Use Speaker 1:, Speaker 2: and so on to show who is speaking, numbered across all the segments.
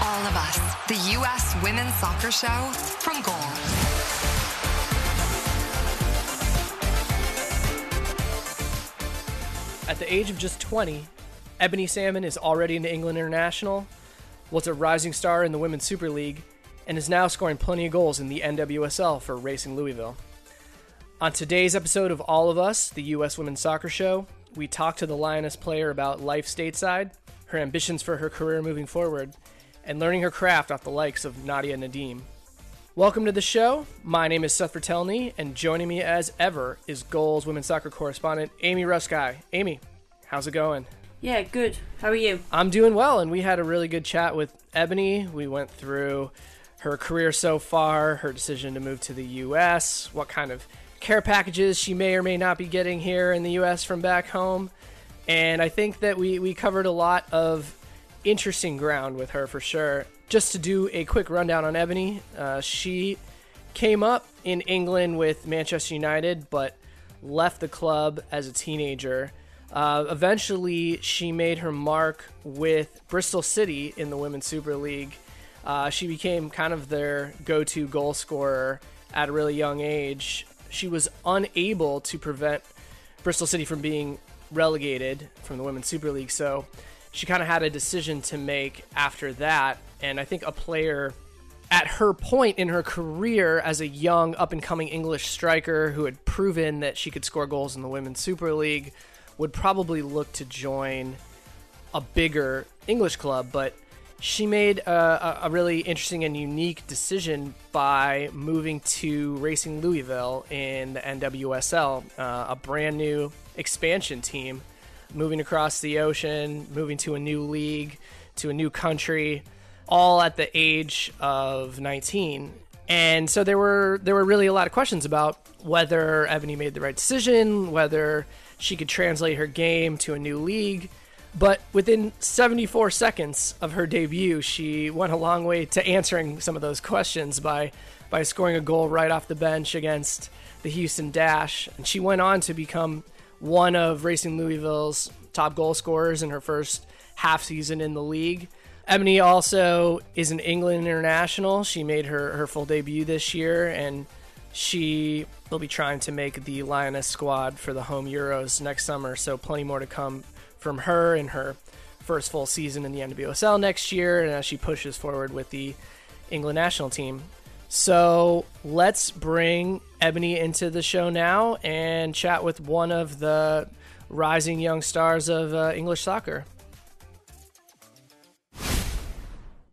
Speaker 1: All of us, the U.S. Women's Soccer Show from Goal.
Speaker 2: At the age of just 20, Ebony Salmon is already an England international, was a rising star in the Women's Super League, and is now scoring plenty of goals in the NWSL for Racing Louisville. On today's episode of All of Us, the U.S. Women's Soccer Show, we talk to the Lioness player about life stateside, her ambitions for her career moving forward, and learning her craft off the likes of Nadia Nadim. Welcome to the show. My name is Seth Vertelney, and joining me as ever is Goals women's soccer correspondent Amy Ruszkai. Amy, how's it going?
Speaker 3: Yeah, good. How are you?
Speaker 2: I'm doing well, and we had a really good chat with Ebony. We went through her career so far, her decision to move to the U.S., what kind of care packages she may or may not be getting here in the U.S. from back home. And I think that we, we covered a lot of interesting ground with her for sure. Just to do a quick rundown on Ebony, uh, she came up in England with Manchester United, but left the club as a teenager. Uh, eventually, she made her mark with Bristol City in the Women's Super League. Uh, she became kind of their go to goal scorer at a really young age. She was unable to prevent Bristol City from being relegated from the Women's Super League, so she kind of had a decision to make after that. And I think a player at her point in her career as a young up and coming English striker who had proven that she could score goals in the Women's Super League would probably look to join a bigger English club, but she made a, a, really interesting and unique decision by moving to Racing Louisville in the NWSL, uh, a brand new expansion team, moving across the ocean, moving to a new league, to a new country, all at the age of 19. And so there were there were really a lot of questions about whether Ebony made the right decision, whether she could translate her game to a new league. But within 74 seconds of her debut, she went a long way to answering some of those questions by by scoring a goal right off the bench against the Houston Dash. And she went on to become one of Racing Louisville's top goal scorers in her first half season in the league. Ebony also is an England international. She made her, her full debut this year, and she will be trying to make the Lioness squad for the home Euros next summer. So, plenty more to come from her in her first full season in the NWSL next year, and as she pushes forward with the England national team. So let's bring Ebony into the show now and chat with one of the rising young stars of uh, English soccer.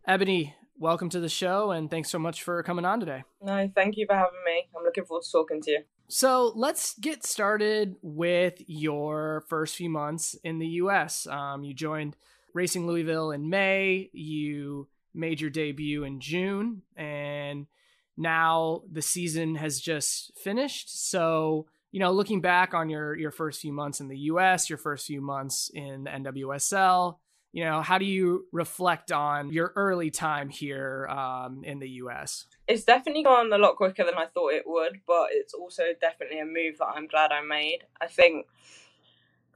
Speaker 2: Ebony, welcome to the show and thanks so much for coming on today.
Speaker 4: No, thank you for having me. I'm looking forward to talking to you.
Speaker 2: So let's get started with your first few months in the US. Um, you joined Racing Louisville in May, you made your debut in June, and now the season has just finished. So, you know, looking back on your your first few months in the US, your first few months in the NWSL, you know, how do you reflect on your early time here um, in the US?
Speaker 4: It's definitely gone a lot quicker than I thought it would, but it's also definitely a move that I'm glad I made. I think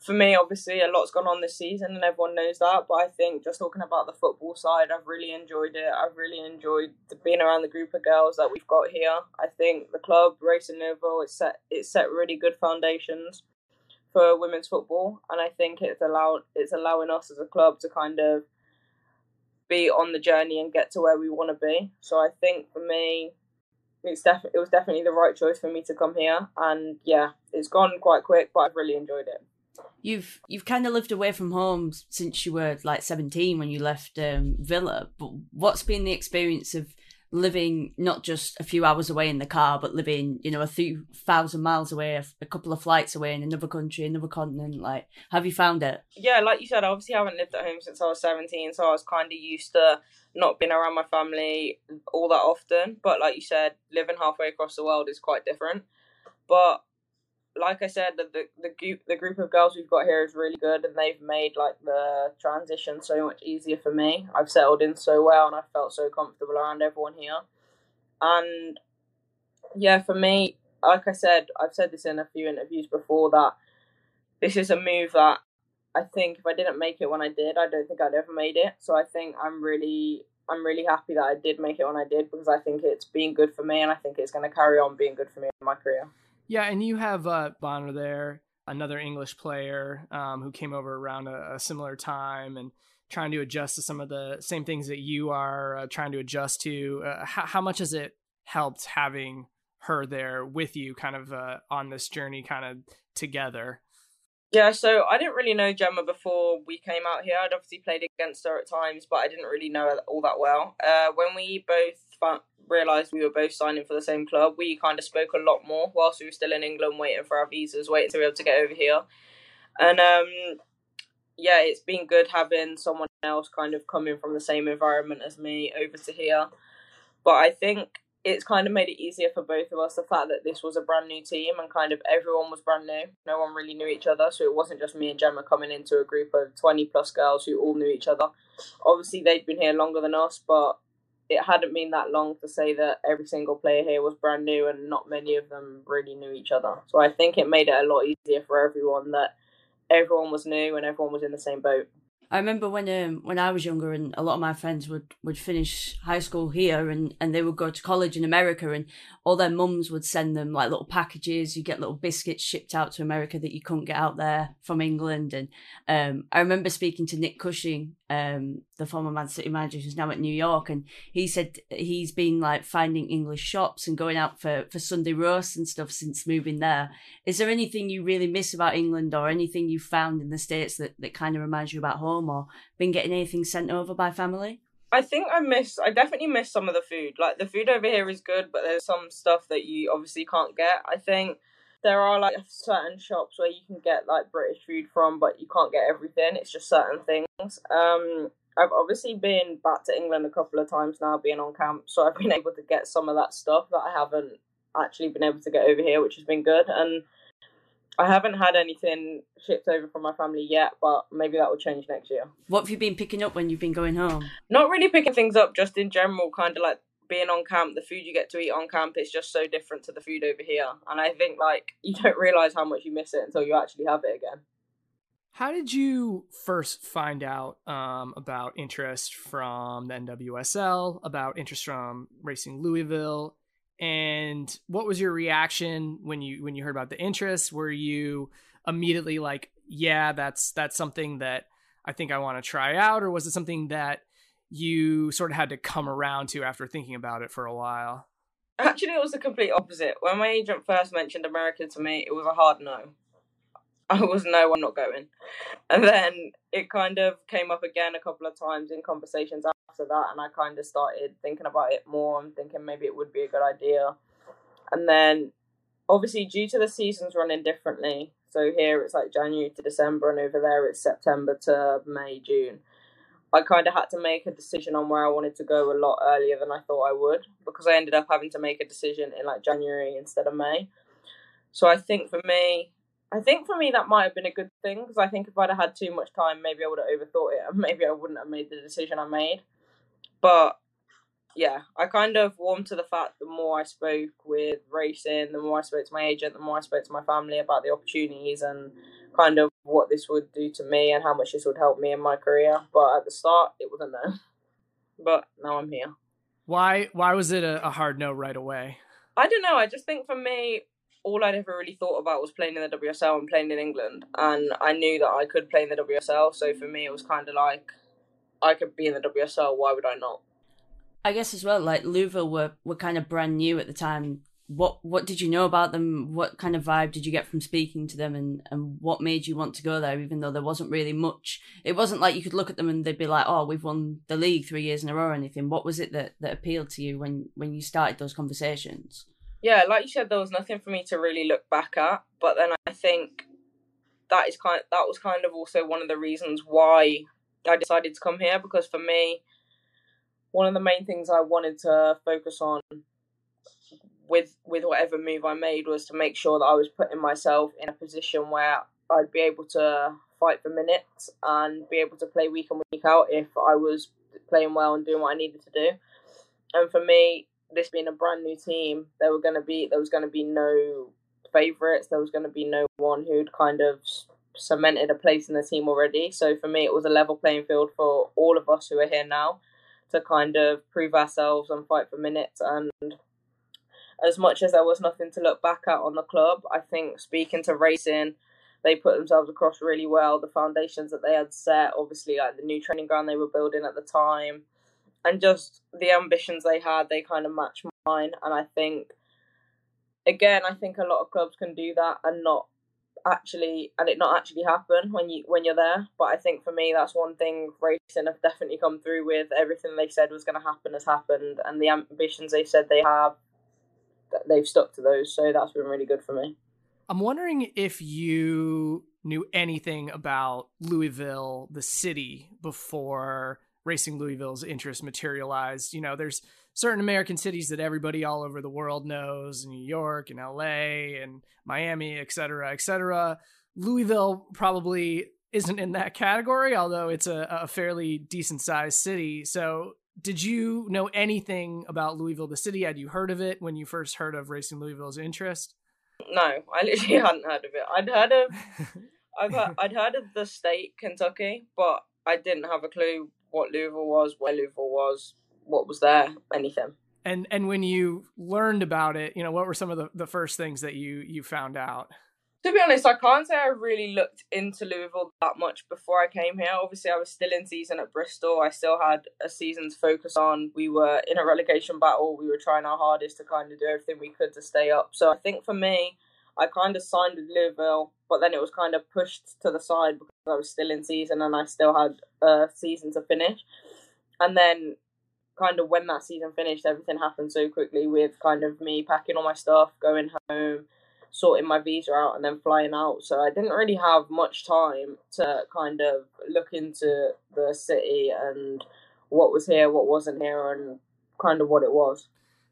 Speaker 4: for me, obviously, a lot's gone on this season, and everyone knows that. But I think just talking about the football side, I've really enjoyed it. I've really enjoyed the, being around the group of girls that we've got here. I think the club, Racing Louisville, it's set it's set really good foundations for women's football, and I think it's allowed it's allowing us as a club to kind of be on the journey and get to where we want to be. So I think for me, it's def- it was definitely the right choice for me to come here, and yeah, it's gone quite quick, but I've really enjoyed it
Speaker 3: you've you've kind of lived away from home since you were like 17 when you left um, Villa. But what's been the experience of living not just a few hours away in the car, but living, you know, a few thousand miles away, a, couple of flights away in another country, another continent? Like, have you found it?
Speaker 4: Yeah, like you said, obviously I obviously haven't lived at home since I was 17, so I was kind of used to not being around my family all that often. But like you said, living halfway across the world is quite different. But like I said, the, the the group the group of girls we've got here is really good, and they've made like the transition so much easier for me. I've settled in so well, and I felt so comfortable around everyone here. And yeah, for me, like I said, I've said this in a few interviews before that this is a move that I think if I didn't make it when I did, I don't think I'd ever made it. So I think I'm really I'm really happy that I did make it when I did because I think it's been good for me, and I think it's going to carry on being good for me in my career.
Speaker 2: Yeah, and you have uh, Bonner there, another English player um, who came over around a, a, similar time and trying to adjust to some of the same things that you are uh, trying to adjust to. Uh, how, how, much has it helped having her there with you, kind of uh, on this journey, kind of together?
Speaker 4: Yeah, so I didn't really know Gemma before we came out here. I'd obviously played against her at times, but I didn't really know her all that well. Uh, when we both found, realised we were both signing for the same club, we kind of spoke a lot more whilst we were still in England, waiting for our visas, waiting to be able to get over here. And um, yeah, it's been good having someone else kind of coming from the same environment as me over to here. But I think it's kind of made it easier for both of us the fact that this was a brand new team and kind of everyone was brand new. No one really knew each other, so it wasn't just me and Gemma coming into a group of 20 plus girls who all knew each other. Obviously, they'd been here longer than us, but it hadn't been that long to say that every single player here was brand new and not many of them really knew each other. So I think it made it a lot easier for everyone that everyone was new and everyone was in the same boat.
Speaker 3: I remember when um, when I was younger, and a lot of my friends would, would finish high school here, and, and they would go to college in America, and all their mums would send them like little packages. You get little biscuits shipped out to America that you couldn't get out there from England. And um, I remember speaking to Nick Cushing, um, the former Man City manager who's now at New York, and he said he's been like finding English shops and going out for, for Sunday roasts and stuff since moving there. Is there anything you really miss about England, or anything you found in the states that, that kind of reminds you about home, or been getting anything sent over by family?
Speaker 4: I think I miss. I definitely miss some of the food. Like the food over here is good, but there's some stuff that you obviously can't get. I think there are like certain shops where you can get like British food from, but you can't get everything. It's just certain things. Um, I've obviously been back to England a couple of times now, being on camp, so I've been able to get some of that stuff that I haven't actually been able to get over here, which has been good. And I haven't had anything shipped over from my family yet, but maybe that will change next year.
Speaker 3: What have you been picking up when you've been going home?
Speaker 4: Not really picking things up, just in general, kind of like being on camp, the food you get to eat on camp is just so different to the food over here. And I think like you don't realize how much you miss it until you actually have it again.
Speaker 2: How did you first find out um, about interest from the NWSL, about interest from Racing Louisville, and what was your reaction when you when you heard about the interest were you immediately like yeah that's that's something that i think i want to try out or was it something that you sort of had to come around to after thinking about it for a while
Speaker 4: actually it was the complete opposite when my agent first mentioned america to me it was a hard no I was no, I'm not going. And then it kind of came up again a couple of times in conversations after that, and I kind of started thinking about it more and thinking maybe it would be a good idea. And then, obviously, due to the seasons running differently, so here it's like January to December, and over there it's September to May, June. I kind of had to make a decision on where I wanted to go a lot earlier than I thought I would because I ended up having to make a decision in like January instead of May. So I think for me, I think for me that might have been a good thing because I think if I'd have had too much time, maybe I would have overthought it and maybe I wouldn't have made the decision I made. But yeah, I kind of warmed to the fact the more I spoke with racing, the more I spoke to my agent, the more I spoke to my family about the opportunities and kind of what this would do to me and how much this would help me in my career. But at the start, it was a no. But now I'm here.
Speaker 2: Why? Why was it a, a hard no right away?
Speaker 4: I don't know. I just think for me, all I'd ever really thought about was playing in the WSL and playing in England, and I knew that I could play in the WSL. So for me, it was kind of like I could be in the WSL. Why would I not?
Speaker 3: I guess as well, like Louisville were were kind of brand new at the time what what did you know about them? What kind of vibe did you get from speaking to them, and and what made you want to go there, even though there wasn't really much? It wasn't like you could look at them and they'd be like, "Oh, we've won the league three years in a row" or anything. What was it that that appealed to you when when you started those conversations?
Speaker 4: Yeah, like you said, there was nothing for me to really look back at. But then I think that is kind of, that was kind of also one of the reasons why I decided to come here because for me, one of the main things I wanted to focus on with with whatever move I made was to make sure that I was putting myself in a position where I'd be able to fight for minutes and be able to play week in week out if I was playing well and doing what I needed to do. And for me, this being a brand new team, there were going to be there was going to be no favorites. There was going to be no one who'd kind of cemented a place in the team already. So for me, it was a level playing field for all of us who are here now to kind of prove ourselves and fight for minutes and as much as there was nothing to look back at on the club, I think speaking to Racing, they put themselves across really well. The foundations that they had set, obviously, like the new training ground they were building at the time, and just the ambitions they had, they kind of match mine. And I think, again, I think a lot of clubs can do that and not actually and it not actually happen when you when you're there but i think for me that's one thing racing have definitely come through with everything they said was going to happen has happened and the ambitions they said they have they've stuck to those. So that's been really good for me.
Speaker 2: I'm wondering if you knew anything about Louisville, the city, before Racing Louisville's interest materialized. You know, there's certain American cities that everybody all over the world knows New York and LA and Miami, et cetera, et cetera. Louisville probably isn't in that category, although it's a, a fairly decent sized city. So did you know anything about Louisville, the city? Had you heard of it when you first heard of Racing Louisville's interest?
Speaker 4: No, I literally hadn't heard of it. I'd heard of, I've heard, I'd heard of the state Kentucky, but I didn't have a clue what Louisville was, where Louisville was, what was there, anything.
Speaker 2: And and when you learned about it, you know, what were some of the, the first things that you you found out?
Speaker 4: to be honest, I can't say I really looked into Louisville that much before I came here. Obviously, I was still in season at Bristol. I still had a season to focus on. We were in a relegation battle. We were trying our hardest to kind of do everything we could to stay up. So I think for me, I kind of signed with Louisville, but then it was kind of pushed to the side because I was still in season and I still had a season to finish. And then kind of when that season finished, everything happened so quickly with kind of me packing all my stuff, going home, sorting my visa out and then flying out. So I didn't really have much time to kind of look into the city and what was here, what wasn't here, and kind of what it was.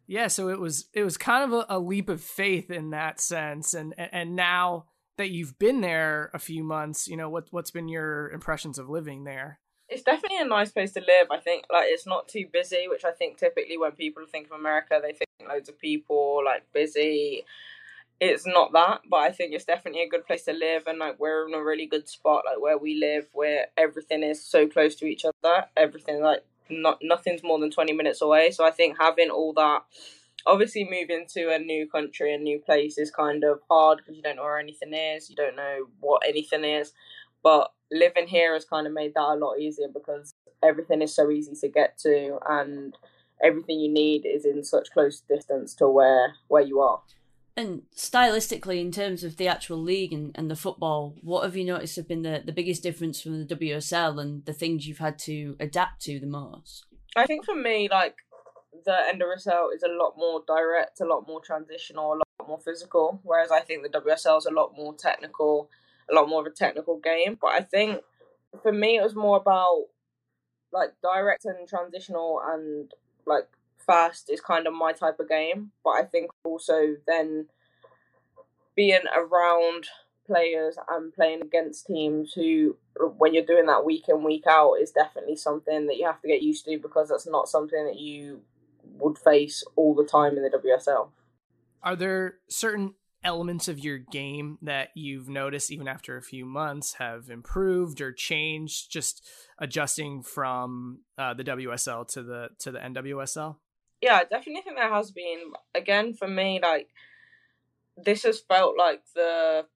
Speaker 2: Yeah, so it was it was kind of a, a leap of faith in that sense, and and now that you've been there a few months, you know what what's been your impressions of living there?
Speaker 4: It's definitely a nice place to live. I think like it's not too busy, which I think typically when people think of America, they think loads of people, like busy, it's not that, but I think it's definitely a good place to live, and like we're in a really good spot, like where we live, where everything is so close to each other. Everything like not nothing's more than twenty minutes away. So I think having all that, obviously moving to a new country, a new place is kind of hard because you don't know where anything is, you don't know what anything is. But living here has kind of made that a lot easier because everything is so easy to get to, and everything you need is in such close distance to where where you are.
Speaker 3: And stylistically, in terms of the actual league and, and the football, what have you noticed have been the, the biggest difference from the WSL and the things you've had to adapt to the most?
Speaker 4: I think for me, like the end of NWSL is a lot more direct, a lot more transitional, a lot more physical, whereas I think the WSL is a lot more technical, a lot more of a technical game. But I think for me, it was more about like direct and transitional and like fast is kind of my type of game. But I think also then being around players and playing against teams who, when you're doing that week in, week out, is definitely something that you have to get used to because that's not something that you would face all the time in the WSL.
Speaker 2: Are there certain elements of your game that you've noticed even after a few months have improved or changed just adjusting from uh, the WSL to the to the NWSL?
Speaker 4: yeah, I definitely think there has been. Again, for me, like this has felt like the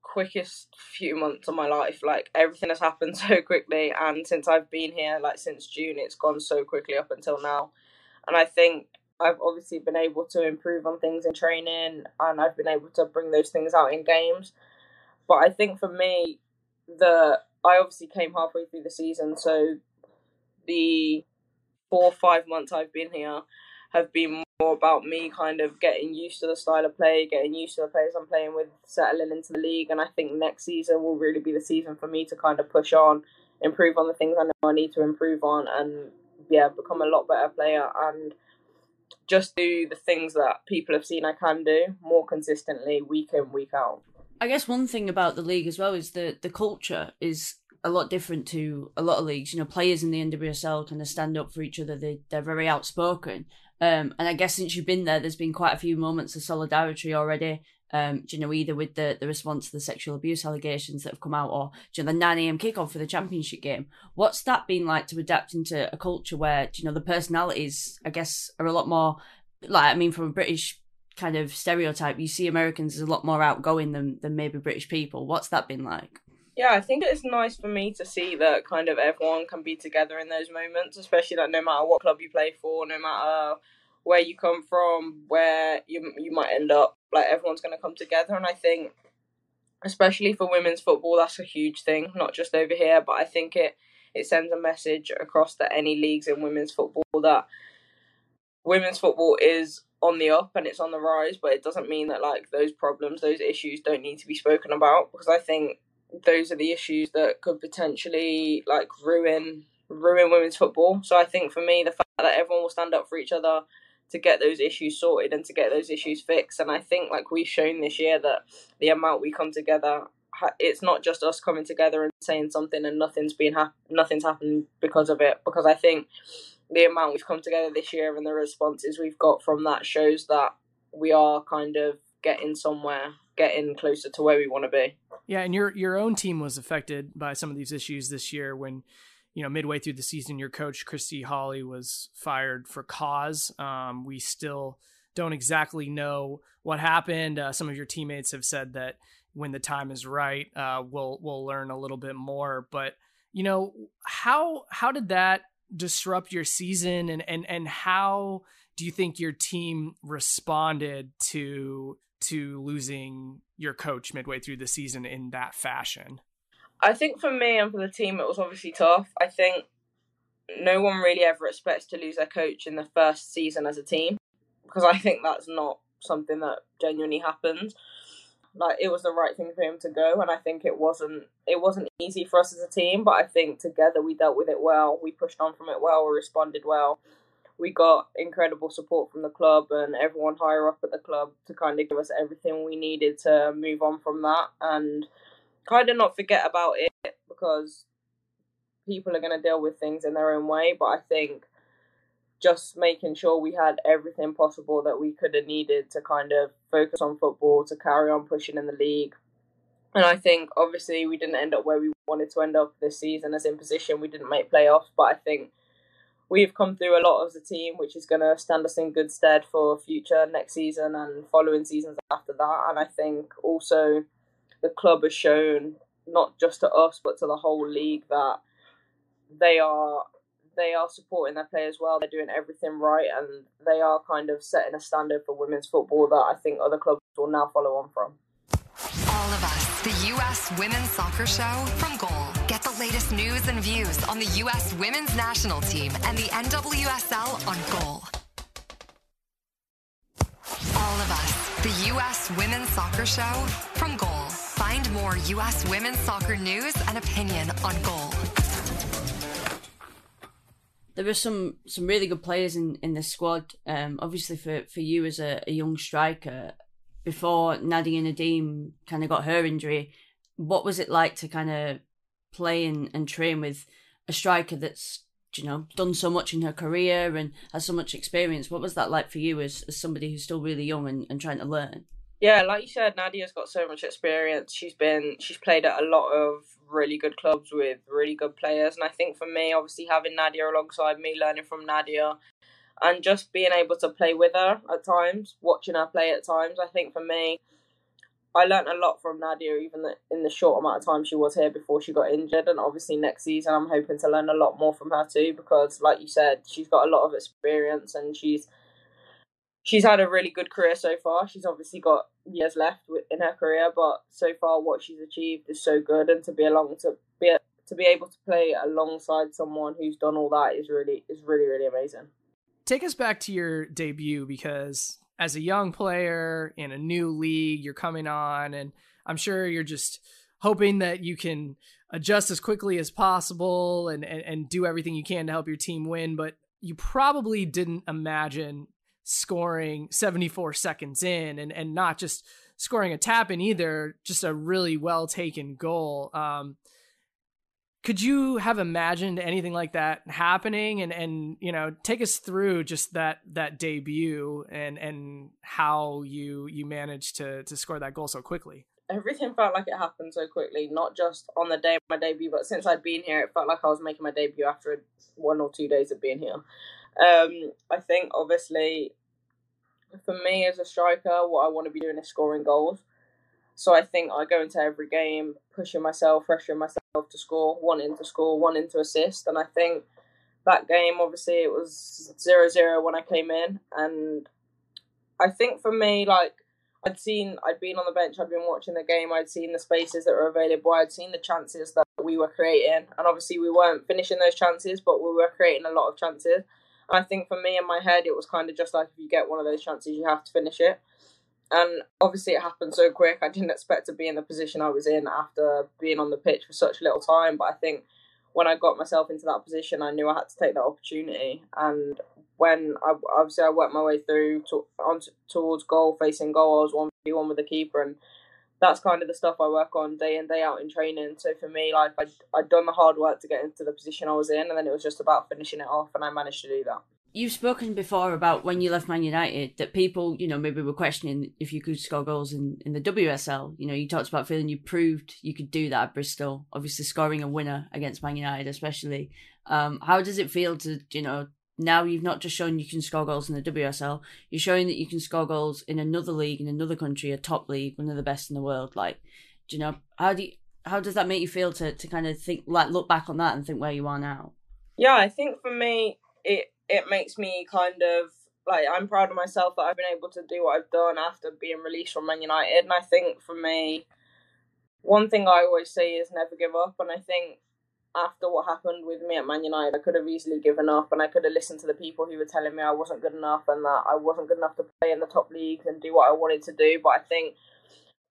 Speaker 4: quickest few months of my life. Like everything has happened so quickly, and since I've been here, like since June, it's gone so quickly up until now. And I think I've obviously been able to improve on things in training and I've been able to bring those things out in games. But I think for me, the I obviously came halfway through the season, so the four or five months I've been here have been more about me kind of getting used to the style of play, getting used to the players I'm playing with, settling into the league. And I think next season will really be the season for me to kind of push on, improve on the things I know I need to improve on, and yeah, become a lot better player and just do the things that people have seen I can do more consistently week in, week out.
Speaker 3: I guess one thing about the league as well is that the culture is a lot different to a lot of leagues. You know, players in the NWSL kind of stand up for each other. They they're very outspoken. Um, and I guess since you've been there, there's been quite a few moments of solidarity already. Um, you know, either with the, the response to the sexual abuse allegations that have come out or you know, the 9 a.m. kickoff for the championship game. What's that been like to adapt into a culture where, you know, the personalities, I guess, are a lot more, like, I mean, from a British kind of stereotype, you see Americans as a lot more outgoing than, than maybe British people. What's that been like?
Speaker 4: Yeah, I think it's nice for me to see that kind of everyone can be together in those moments, especially that no matter what club you play for, no matter where you come from, where you you might end up, like everyone's going to come together. And I think, especially for women's football, that's a huge thing, not just over here, but I think it it sends a message across to any leagues in women's football that women's football is on the up and it's on the rise, but it doesn't mean that like those problems, those issues don't need to be spoken about because I think those are the issues that could potentially like ruin ruin women's football. So I think for me, the fact that everyone will stand up for each other to get those issues sorted and to get those issues fixed, and I think like we've shown this year that the amount we come together, it's not just us coming together and saying something and nothing's been hap- nothing's happened because of it. Because I think the amount we've come together this year and the responses we've got from that shows that we are kind of getting somewhere, getting closer to where we want to be.
Speaker 2: Yeah, and your your own team was affected by some of these issues this year when you know midway through the season your coach Christy Holly was fired for cause. Um, we still don't exactly know what happened. Uh, some of your teammates have said that when the time is right, uh, we'll we'll learn a little bit more. But you know how how did that disrupt your season and and and how do you think your team responded to to losing your coach midway through the season in that fashion?
Speaker 4: I think for me and for the team, it was obviously tough. I think no one really ever expects to lose their coach in the first season as a team because I think that's not something that genuinely happens. Like it was the right thing for him to go, and I think it wasn't. It wasn't easy for us as a team, but I think together we dealt with it well. We pushed on from it well. We responded well we got incredible support from the club and everyone higher up at the club to kind of give us everything we needed to move on from that and kind of not forget about it because people are going to deal with things in their own way. But I think just making sure we had everything possible that we could have needed to kind of focus on football, to carry on pushing in the league. And I think obviously we didn't end up where we wanted to end up this season as in position. We didn't make playoffs, but I think we've come through a lot as a team, which is going to stand us in good stead for future next season and following seasons after that. And I think also the club has shown not just to us but to the whole league that they are they are supporting their players well. They're doing everything right, and they are kind of setting a standard for women's football that I think other clubs will now follow on from.
Speaker 1: All of us the U.S. Women's Soccer Show from Goal. Get the latest news and views on the U.S. Women's National Team and the NWSL on Goal. All of us, the U.S. Women's Soccer Show from Goal. More U.S. Women's Soccer news and opinion on Goal.
Speaker 3: There are some some really good players in in this squad. Um, obviously for for you as a, a young striker, before Nadia Nadim kind of got her injury, what was it like to kind of play and, and train with a striker that's you know done so much in her career and has so much experience? What was that like for you as, as somebody who's still really young and, and trying to learn?
Speaker 4: Yeah, like you said, Nadia's got so much experience. She's been she's played at a lot of really good clubs with really good players, and I think for me, obviously having Nadia alongside me, learning from Nadia, and just being able to play with her at times, watching her play at times. I think for me, I learned a lot from Nadia, even in the short amount of time she was here before she got injured. And obviously, next season, I'm hoping to learn a lot more from her too, because, like you said, she's got a lot of experience and she's she's had a really good career so far. She's obviously got years left in her career, but so far what she's achieved is so good, and to be along to be to be able to play alongside someone who's done all that is really is really really amazing.
Speaker 2: Take us back to your debut because as a young player in a new league, you're coming on, and I'm sure you're just hoping that you can adjust as quickly as possible and, and, and do everything you can to help your team win. But you probably didn't imagine scoring 74 seconds in and, and not just scoring a tap in either, just a really well taken goal. Um, could you have imagined anything like that happening? And and you know take us through just that that debut and and how you you managed to to score that goal so quickly.
Speaker 4: Everything felt like it happened so quickly not just on the day of my debut but since i'd been here it felt like i was making my debut after one or two days of being here um, i think obviously for me as a striker what i want to be doing is scoring goals so I think I go into every game pushing myself, pressuring myself to score, wanting to score, wanting to assist. And I think that game, obviously, it was 0 0 when I came in. And I think for me, like, I'd seen, I'd been on the bench, I'd been watching the game, I'd seen the spaces that were available, I'd seen the chances that we were creating. And obviously, we weren't finishing those chances, but we were creating a lot of chances. I think for me in my head, it was kind of just like if you get one of those chances, you have to finish it and obviously it happened so quick. I didn't expect to be in the position I was in after being on the pitch for such a little time. But I think when I got myself into that position, I knew I had to take that opportunity. And when I obviously I worked my way through to, on towards goal, facing goal, I was one v one with the keeper, and that's kind of the stuff I work on day in day out in training. So for me, like I I'd done the hard work to get into the position I was in, and then it was just about finishing it off, and I managed to do that
Speaker 3: you've spoken before about when you left Man United that people, you know, maybe were questioning if you could score goals in, in the WSL. You know, you talked about feeling you proved you could do that at Bristol. Obviously, scoring a winner against Man United, especially. Um, how does it feel to, you know, now you've not just shown you can score goals in the WSL, you're showing that you can score goals in another league, in another country, a top league, one of the best in the world. Like, do you know, how do you, how does that make you feel to, to kind of think, like, look back on that and think where you are now?
Speaker 4: Yeah, I think for me, it it makes me kind of like I'm proud of myself that I've been able to do what I've done after being released from Man United. And I think for me, one thing I always say is never give up. And I think after what happened with me at Man United, I could have easily given up and I could have listened to the people who were telling me I wasn't good enough and that I wasn't good enough to play in the top leagues and do what I wanted to do. But I think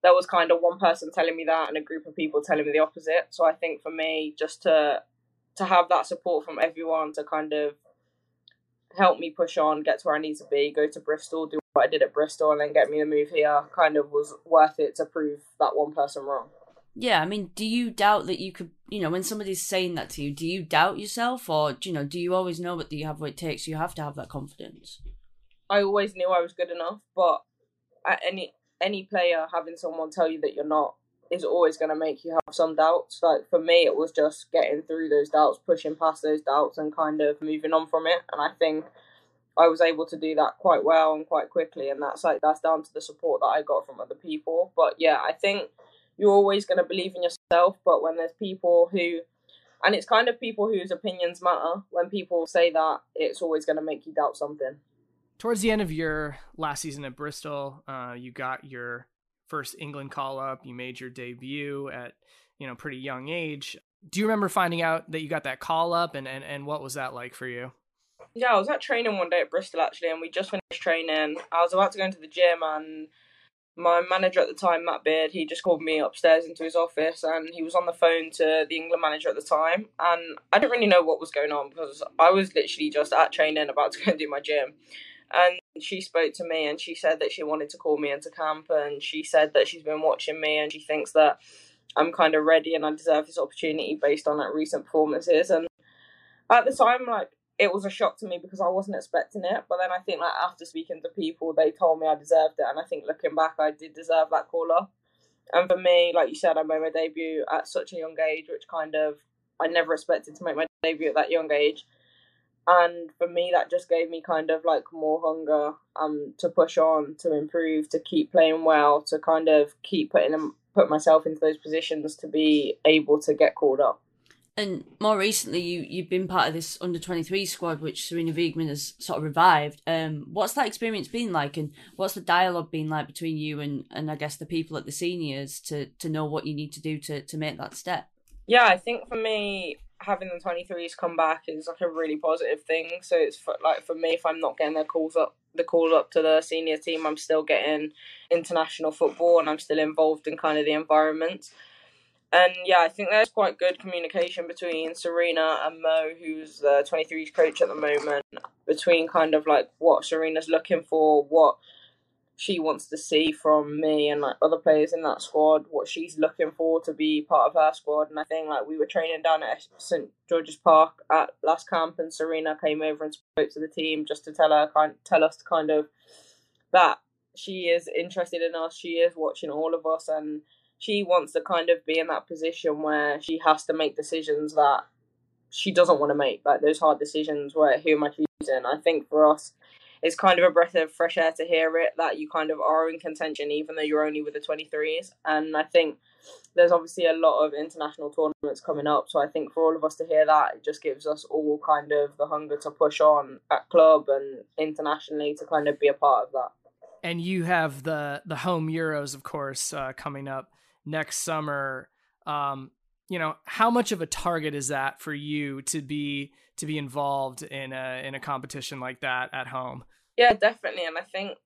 Speaker 4: there was kind of one person telling me that and a group of people telling me the opposite. So I think for me, just to to have that support from everyone to kind of help me push on, get to where I need to be, go to Bristol, do what I did at Bristol, and then get me to move here kind of was worth it to prove that one person wrong.
Speaker 3: Yeah, I mean, do you doubt that you could, you know, when somebody's saying that to you, do you doubt yourself or, you know, do you always know that you have what it takes? You have to have that confidence.
Speaker 4: I always knew I was good enough, but any any player having someone tell you that you're not is always going to make you have some doubts. Like for me, it was just getting through those doubts, pushing past those doubts, and kind of moving on from it. And I think I was able to do that quite well and quite quickly. And that's like that's down to the support that I got from other people. But yeah, I think you're always going to believe in yourself. But when there's people who and it's kind of people whose opinions matter. When people say that, it's always going to make you doubt something.
Speaker 2: Towards the end of your last season at Bristol, uh, you got your first England call up. You made your debut at you know pretty young age. Do you remember finding out that you got that call up, and and, and what was that like for you?
Speaker 4: Yeah, I was at training one day at Bristol actually, and we just finished training. I was about to go into the gym, and my manager at the time, Matt Beard, he just called me upstairs into his office, and he was on the phone to the England manager at the time, and I didn't really know what was going on because I was literally just at training, about to go and do my gym, and she spoke to me and she said that she wanted to call me into camp and she said that she's been watching me and she thinks that I'm kind of ready and I deserve this opportunity based on like recent performances. And at the time like it was a shock to me because I wasn't expecting it but then I think like after speaking to people they told me I deserved it and I think looking back I did deserve that call up and for me like you said I made my debut at such a young age which kind of I never expected to make my debut at that young age. And for me that just gave me kind of like more hunger um to push on to improve to keep playing well to kind of keep putting put myself into those positions to be able to get called up
Speaker 3: And more recently, you you've been part of this under twenty three squad, which Sarina Wiegman has sort of revived. Um, what's that experience been like, and what's the dialogue been like between you and, and I guess the people at the seniors to to know what you need to do to to make that step?
Speaker 4: Yeah, I think for me, having the twenty threes come back is like a really positive thing. So it's for, like for me, if I'm not getting the calls up, the call up to the senior team, I'm still getting international football, and I'm still involved in kind of the environment. And yeah, I think there's quite good communication between Sarina and Mo, who's the 23s coach at the moment, between kind of like what Sarina's looking for, what she wants to see from me and like other players in that squad, what she's looking for to be part of her squad. And I think like we were training down at St George's Park at last camp, and Sarina came over and spoke to the team just to tell her kind tell us kind of that she is interested in us, she is watching all of us, and she wants to kind of be in that position where she has to make decisions that she doesn't want to make, like those hard decisions where who am I choosing? I think for us, it's kind of a breath of fresh air to hear it that you kind of are in contention, even though you're only with the 23s. And I think there's obviously a lot of international tournaments coming up. So I think for all of us to hear that, it just gives us all kind of the hunger to push on at club and internationally to kind of be a part of that.
Speaker 2: And you have the the home Euros, of course, uh, coming up next summer. Um, you know, how much of a target is that for you to be to be involved in a in a competition like that at home?
Speaker 4: Yeah, definitely. And I think,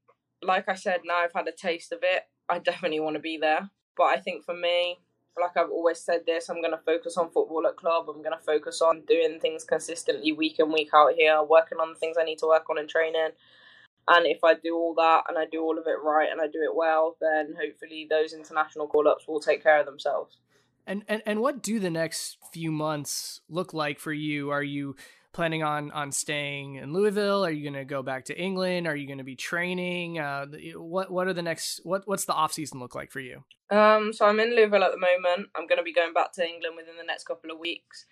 Speaker 4: like I said, now I've had a taste of it. I definitely want to be there. But I think for me, like I've always said this, I'm going to focus on football at club. I'm going to focus on doing things consistently week in, week out here, working on the things I need to work on in training. And if I do all that and I do all of it right and I do it well, then hopefully those international call ups will take care of themselves.
Speaker 2: And, and and what do the next few months look like for you? Are you planning on on staying in Louisville? Are you going to go back to England? Are you going to be training? Uh, what what are the next what what's the off season look like for you?
Speaker 4: Um, so I'm in Louisville at the moment. I'm going to be going back to England within the next couple of weeks.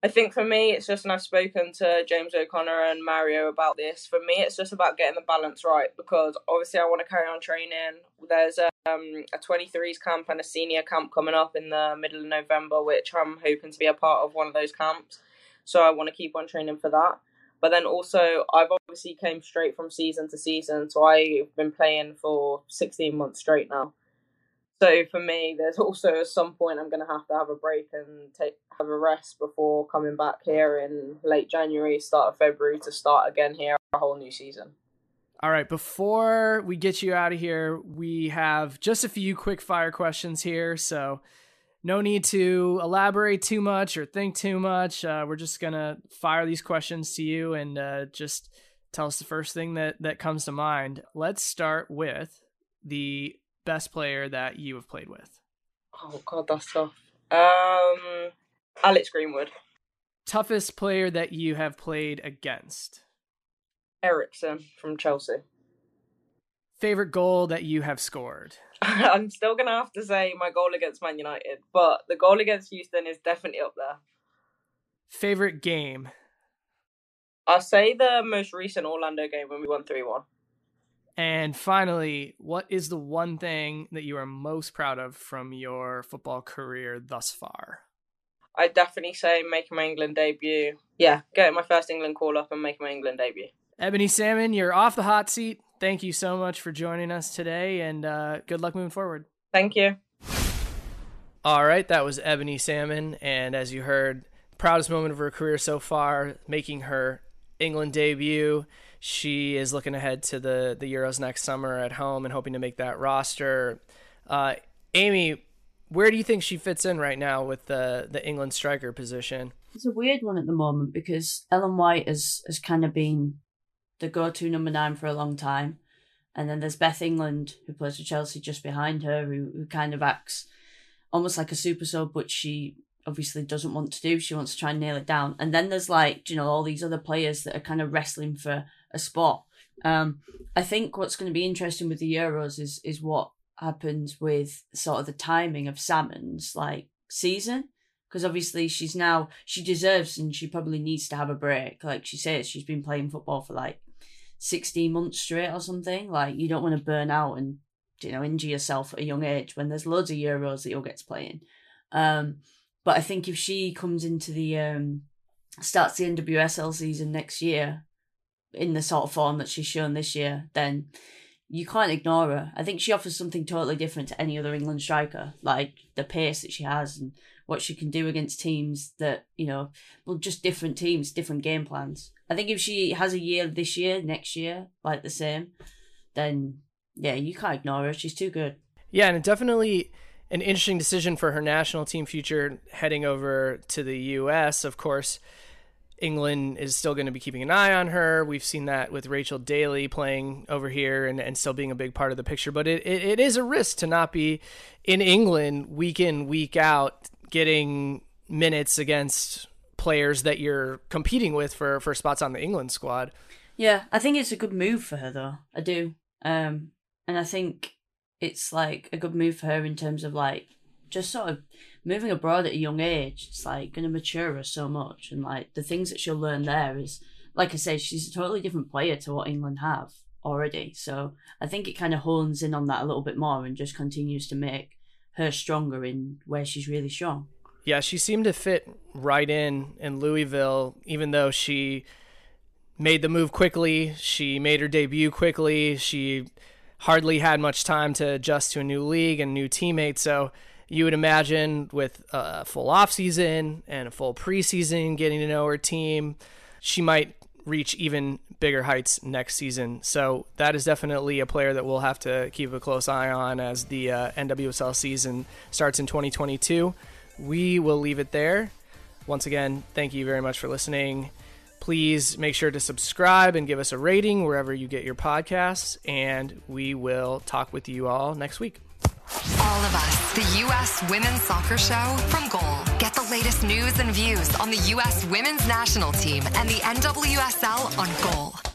Speaker 4: I think for me, it's just, and I've spoken to James O'Connor and Mario about this. For me, it's just about getting the balance right because obviously I want to carry on training. There's a, um, a 23s camp and a senior camp coming up in the middle of November, which I'm hoping to be a part of one of those camps. So I want to keep on training for that. But then also, I've obviously came straight from season to season, so I've been playing for 16 months straight now. So for me, there's also at some point I'm going to have to have a break and take have a rest before coming back here in late January, start of February to start again here a whole new season.
Speaker 2: All right, before we get you out of here, we have just a few quick fire questions here. So no need to elaborate too much or think too much. Uh, we're just gonna fire these questions to you and uh, just tell us the first thing that that comes to mind. Let's start with the best player that you have played with.
Speaker 4: Oh god, that's tough. Um, Alex Greenwood.
Speaker 2: Toughest player that you have played against.
Speaker 4: Eriksson from Chelsea.
Speaker 2: Favorite goal that you have scored.
Speaker 4: I'm still gonna have to say my goal against Man United, but the goal against Houston is definitely up there.
Speaker 2: Favorite game.
Speaker 4: I'll say the most recent Orlando game when we won three one.
Speaker 2: And finally, what is the one thing that you are most proud of from your football career thus far?
Speaker 4: I'd definitely say making my England debut. Yeah, getting my first England call up and making my England debut.
Speaker 2: Ebony Salmon, you're off the hot seat. Thank you so much for joining us today, and uh, good luck moving forward.
Speaker 4: Thank you.
Speaker 2: All right, that was Ebony Salmon, and as you heard, proudest moment of her career so far, making her England debut. She is looking ahead to the the Euros next summer at home and hoping to make that roster. Uh, Amy, where do you think she fits in right now with the the England striker position?
Speaker 3: It's a weird one at the moment because Ellen White has has kind of been the go to number nine for a long time, and then there's Beth England who plays for Chelsea just behind her, who who kind of acts almost like a super sub, which she obviously doesn't want to do. She wants to try and nail it down. And then there's like, you know, all these other players that are kind of wrestling for a spot. Um, I think what's going to be interesting with the Euros is is what happens with sort of the timing of Salmon's like season because obviously she's now she deserves and she probably needs to have a break. Like she says, she's been playing football for like sixteen months straight or something. Like you don't want to burn out and you know injure yourself at a young age when there's loads of Euros that you'll get to play in. Um, But I think if she comes into the um, starts the NWSL season next year in the sort of form that she's shown this year, then you can't ignore her. I think she offers something totally different to any other England striker, like the pace that she has and what she can do against teams that, you know, well, just different teams, different game plans. I think if she has a year this year, next year, like the same, then yeah, you can't ignore her. She's too good.
Speaker 2: Yeah, and definitely an interesting decision for her national team future heading over to the U.S. Of course, England is still going to be keeping an eye on her. We've seen that with Rachel Daly playing over here and, and still being a big part of the picture. But it, it, it is a risk to not be in England week in, week out, getting minutes against players that you're competing with for, for spots on the England squad.
Speaker 3: Yeah, I think it's a good move for her, though. I do. Um, and I think it's like a good move for her in terms of like just sort of moving abroad at a young age, it's like going to mature her so much. And like the things that she'll learn there is, like I said, she's a totally different player to what England have already. So I think it kind of hones in on that a little bit more and just continues to make her stronger in where she's really strong.
Speaker 2: Yeah, she seemed to fit right in in Louisville, even though she made the move quickly. She made her debut quickly. She hardly had much time to adjust to a new league and new teammates. So you would imagine with a full off season and a full preseason, getting to know her team, she might reach even bigger heights next season. So that is definitely a player that we'll have to keep a close eye on as the uh, NWSL season starts in 2022. We will leave it there. Once again, thank you very much for listening. Please make sure to subscribe and give us a rating wherever you get your podcasts, and we will talk with you all next week.
Speaker 1: All of Us, the U.S. Women's Soccer Show from Goal. Get the latest news and views on the U.S. Women's National Team and the NWSL on Goal.